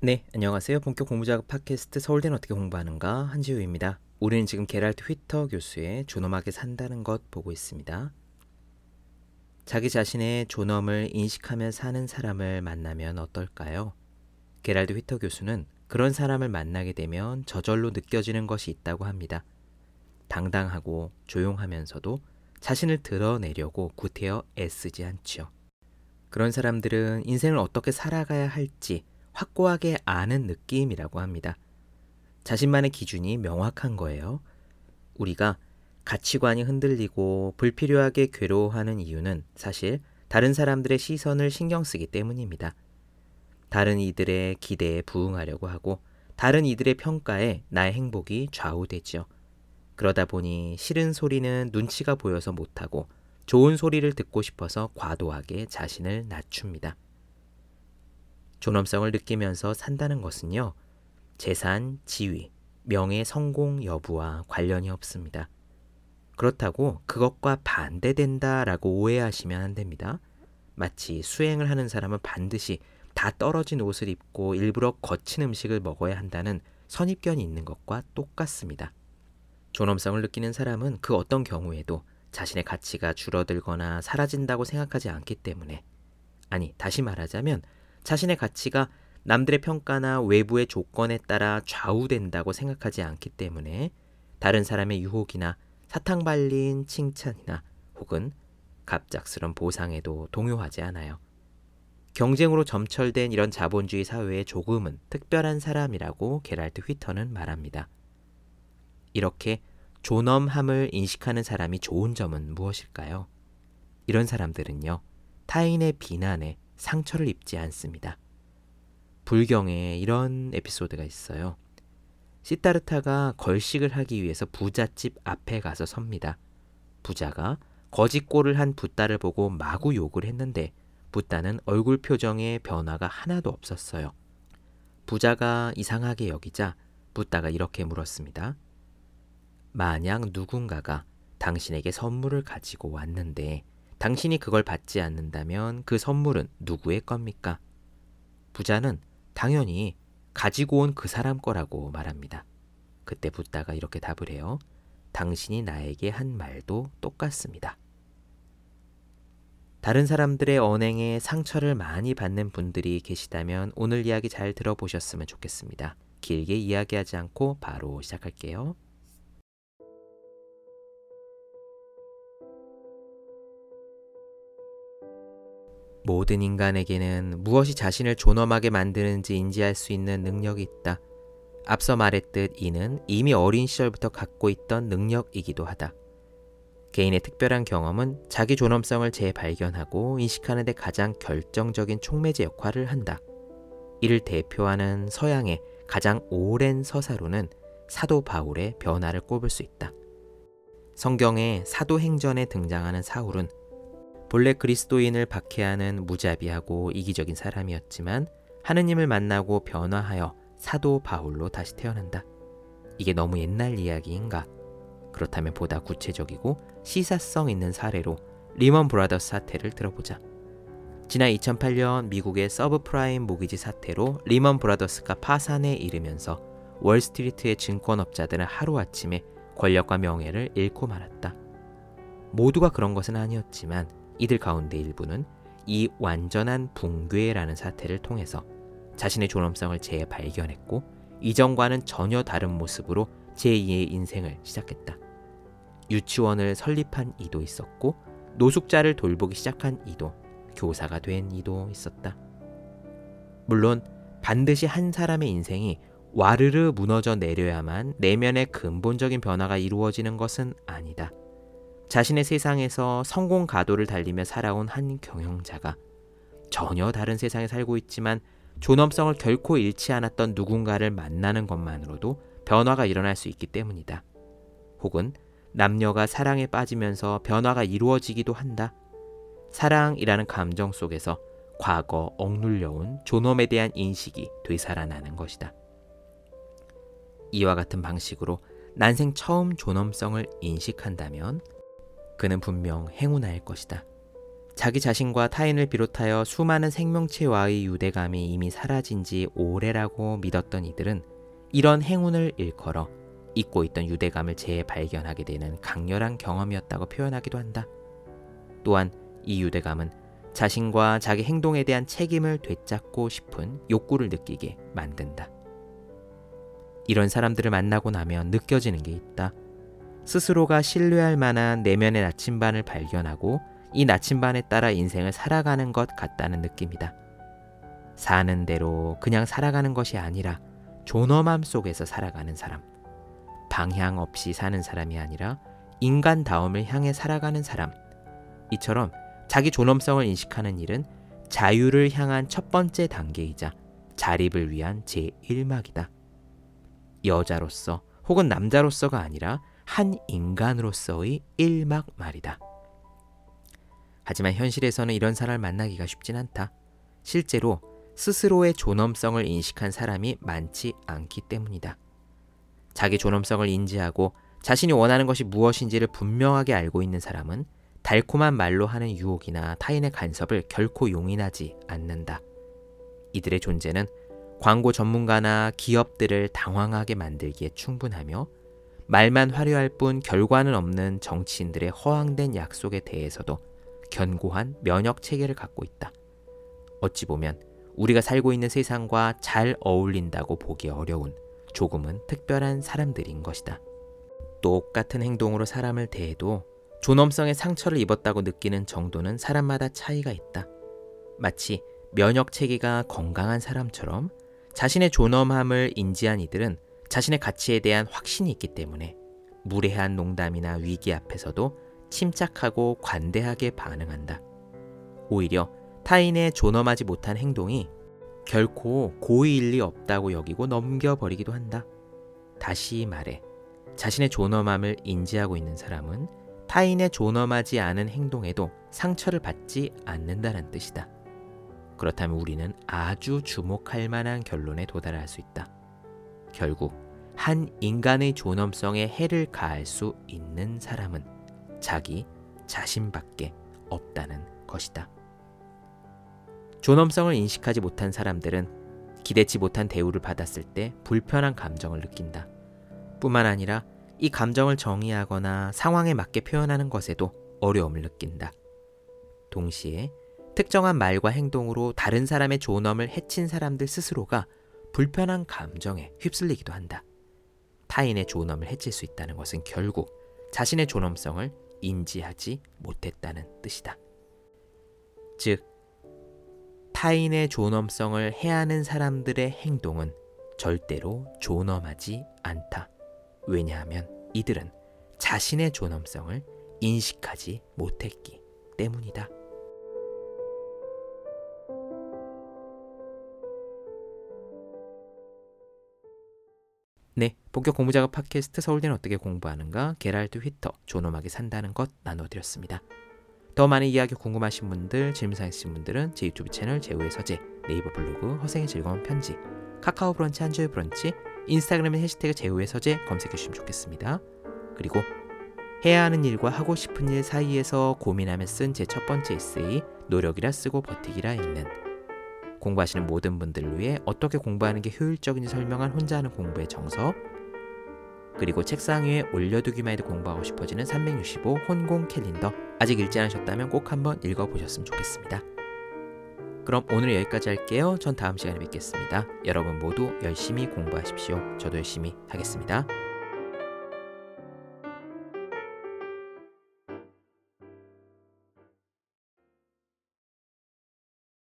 네, 안녕하세요. 본격 공부작업 팟캐스트 서울대는 어떻게 공부하는가 한지우입니다. 우리는 지금 게랄트 휘터 교수의 존엄하게 산다는 것 보고 있습니다. 자기 자신의 존엄을 인식하며 사는 사람을 만나면 어떨까요? 게랄드 휘터 교수는 그런 사람을 만나게 되면 저절로 느껴지는 것이 있다고 합니다. 당당하고 조용하면서도 자신을 드러내려고 구태여 애쓰지 않지요. 그런 사람들은 인생을 어떻게 살아가야 할지 확고하게 아는 느낌이라고 합니다. 자신만의 기준이 명확한 거예요. 우리가 가치관이 흔들리고 불필요하게 괴로워하는 이유는 사실 다른 사람들의 시선을 신경 쓰기 때문입니다. 다른 이들의 기대에 부응하려고 하고 다른 이들의 평가에 나의 행복이 좌우되지요. 그러다 보니 싫은 소리는 눈치가 보여서 못하고 좋은 소리를 듣고 싶어서 과도하게 자신을 낮춥니다. 존엄성을 느끼면서 산다는 것은요, 재산, 지위, 명예, 성공 여부와 관련이 없습니다. 그렇다고 그것과 반대된다라고 오해하시면 안 됩니다. 마치 수행을 하는 사람은 반드시 다 떨어진 옷을 입고 일부러 거친 음식을 먹어야 한다는 선입견이 있는 것과 똑같습니다. 존엄성을 느끼는 사람은 그 어떤 경우에도 자신의 가치가 줄어들거나 사라진다고 생각하지 않기 때문에 아니, 다시 말하자면 자신의 가치가 남들의 평가나 외부의 조건에 따라 좌우된다고 생각하지 않기 때문에 다른 사람의 유혹이나 사탕 발린 칭찬이나 혹은 갑작스런 보상에도 동요하지 않아요. 경쟁으로 점철된 이런 자본주의 사회에 조금은 특별한 사람이라고 게랄트 휘터는 말합니다. 이렇게 존엄함을 인식하는 사람이 좋은 점은 무엇일까요? 이런 사람들은요, 타인의 비난에 상처를 입지 않습니다. 불경에 이런 에피소드가 있어요. 시타르타가 걸식을 하기 위해서 부잣집 앞에 가서 섭니다. 부자가 거짓골을 한 붓다를 보고 마구 욕을 했는데 붓다는 얼굴 표정에 변화가 하나도 없었어요. 부자가 이상하게 여기자 붓다가 이렇게 물었습니다. 만약 누군가가 당신에게 선물을 가지고 왔는데 당신이 그걸 받지 않는다면 그 선물은 누구의 겁니까? 부자는 당연히 가지고 온 그 사람 거라고 말합니다. 그때 붓다가 이렇게 답을 해요. 당신이 나에게 한 말도 똑같습니다. 다른 사람들의 언행에 상처를 많이 받는 분들이 계시다면 오늘 이야기 잘 들어보셨으면 좋겠습니다. 길게 이야기하지 않고 바로 시작할게요. 모든 인간에게는 무엇이 자신을 존엄하게 만드는지 인지할 수 있는 능력이 있다. 앞서 말했듯 이는 이미 어린 시절부터 갖고 있던 능력이기도 하다. 개인의 특별한 경험은 자기 존엄성을 재발견하고 인식하는 데 가장 결정적인 촉매제 역할을 한다. 이를 대표하는 서양의 가장 오랜 서사로는 사도 바울의 변화를 꼽을 수 있다. 성경의 사도행전에 등장하는 사울은 본래 그리스도인을 박해하는 무자비하고 이기적인 사람이었지만 하느님을 만나고 변화하여 사도 바울로 다시 태어난다. 이게 너무 옛날 이야기인가? 그렇다면 보다 구체적이고 시사성 있는 사례로 리먼 브라더스 사태를 들어보자. 지난 2008년 미국의 서브프라임 모기지 사태로 리먼 브라더스가 파산에 이르면서 월스트리트의 증권업자들은 하루아침에 권력과 명예를 잃고 말았다. 모두가 그런 것은 아니었지만 이들 가운데 일부는 이 완전한 붕괴라는 사태를 통해서 자신의 존엄성을 재발견했고 이전과는 전혀 다른 모습으로 제2의 인생을 시작했다. 유치원을 설립한 이도 있었고 노숙자를 돌보기 시작한 이도 교사가 된 이도 있었다. 물론 반드시 한 사람의 인생이 와르르 무너져 내려야만 내면의 근본적인 변화가 이루어지는 것은 아니다. 자신의 세상에서 성공 가도를 달리며 살아온 한 경영자가 전혀 다른 세상에 살고 있지만 존엄성을 결코 잃지 않았던 누군가를 만나는 것만으로도 변화가 일어날 수 있기 때문이다. 혹은 남녀가 사랑에 빠지면서 변화가 이루어지기도 한다. 사랑이라는 감정 속에서 과거 억눌려온 존엄에 대한 인식이 되살아나는 것이다. 이와 같은 방식으로 난생 처음 존엄성을 인식한다면 그는 분명 행운할 것이다. 자기 자신과 타인을 비롯하여 수많은 생명체와의 유대감이 이미 사라진 지 오래라고 믿었던 이들은 이런 행운을 일컬어 잊고 있던 유대감을 재발견하게 되는 강렬한 경험이었다고 표현하기도 한다. 또한 이 유대감은 자신과 자기 행동에 대한 책임을 되찾고 싶은 욕구를 느끼게 만든다. 이런 사람들을 만나고 나면 느껴지는 게 있다. 스스로가 신뢰할 만한 내면의 나침반을 발견하고 이 나침반에 따라 인생을 살아가는 것 같다는 느낌이다. 사는 대로 그냥 살아가는 것이 아니라 존엄함 속에서 살아가는 사람. 방향 없이 사는 사람이 아니라 인간다움을 향해 살아가는 사람. 이처럼 자기 존엄성을 인식하는 일은 자유를 향한 첫 번째 단계이자 자립을 위한 제1막이다. 여자로서 혹은 남자로서가 아니라 한 인간으로서의 1막 말이다. 하지만 현실에서는 이런 사람을 만나기가 쉽진 않다. 실제로 스스로의 존엄성을 인식한 사람이 많지 않기 때문이다. 자기 존엄성을 인지하고 자신이 원하는 것이 무엇인지를 분명하게 알고 있는 사람은 달콤한 말로 하는 유혹이나 타인의 간섭을 결코 용인하지 않는다. 이들의 존재는 광고 전문가나 기업들을 당황하게 만들기에 충분하며 말만 화려할 뿐 결과는 없는 정치인들의 허황된 약속에 대해서도 견고한 면역 체계를 갖고 있다. 어찌 보면 우리가 살고 있는 세상과 잘 어울린다고 보기 어려운 조금은 특별한 사람들인 것이다. 똑같은 행동으로 사람을 대해도 존엄성의 상처를 입었다고 느끼는 정도는 사람마다 차이가 있다. 마치 면역 체계가 건강한 사람처럼 자신의 존엄함을 인지한 이들은 자신의 가치에 대한 확신이 있기 때문에 무례한 농담이나 위기 앞에서도 침착하고 관대하게 반응한다. 오히려 타인의 존엄하지 못한 행동이 결코 고의일 리 없다고 여기고 넘겨버리기도 한다. 다시 말해, 자신의 존엄함을 인지하고 있는 사람은 타인의 존엄하지 않은 행동에도 상처를 받지 않는다는 뜻이다. 그렇다면 우리는 아주 주목할 만한 결론에 도달할 수 있다. 결국 한 인간의 존엄성에 해를 가할 수 있는 사람은 자기 자신밖에 없다는 것이다. 존엄성을 인식하지 못한 사람들은 기대치 못한 대우를 받았을 때 불편한 감정을 느낀다. 뿐만 아니라 이 감정을 정의하거나 상황에 맞게 표현하는 것에도 어려움을 느낀다. 동시에 특정한 말과 행동으로 다른 사람의 존엄을 해친 사람들 스스로가 불편한 감정에 휩쓸리기도 한다. 타인의 존엄을 해칠 수 있다는 것은 결국 자신의 존엄성을 인지하지 못했다는 뜻이다. 즉, 타인의 존엄성을 해하는 사람들의 행동은 절대로 존엄하지 않다. 왜냐하면 이들은 자신의 존엄성을 인식하지 못했기 때문이다. 네, 본격 공부작업 팟캐스트 서울대는 어떻게 공부하는가 게랄트 휘터 존엄하게 산다는 것 나눠드렸습니다. 더 많은 이야기 궁금하신 분들, 질문 있으신 분들은 제 유튜브 채널 재우의 서재, 네이버 블로그 허생의 즐거운 편지, 카카오 브런치 한재우의 브런치, 인스타그램의 해시태그 재우의 서재 검색해 주시면 좋겠습니다. 그리고 해야 하는 일과 하고 싶은 일 사이에서 고민하며 쓴 제 첫 번째 에세이 노력이라 쓰고 버티기라 읽는 공부하시는 모든 분들을 위해 어떻게 공부하는 게 효율적인지 설명한 혼자 하는 공부의 정석 그리고 책상 위에 올려두기만 해도 공부하고 싶어지는 365 혼공 캘린더 아직 읽지 않으셨다면 꼭 한번 읽어보셨으면 좋겠습니다. 그럼 오늘 여기까지 할게요. 전 다음 시간에 뵙겠습니다. 여러분 모두 열심히 공부하십시오. 저도 열심히 하겠습니다.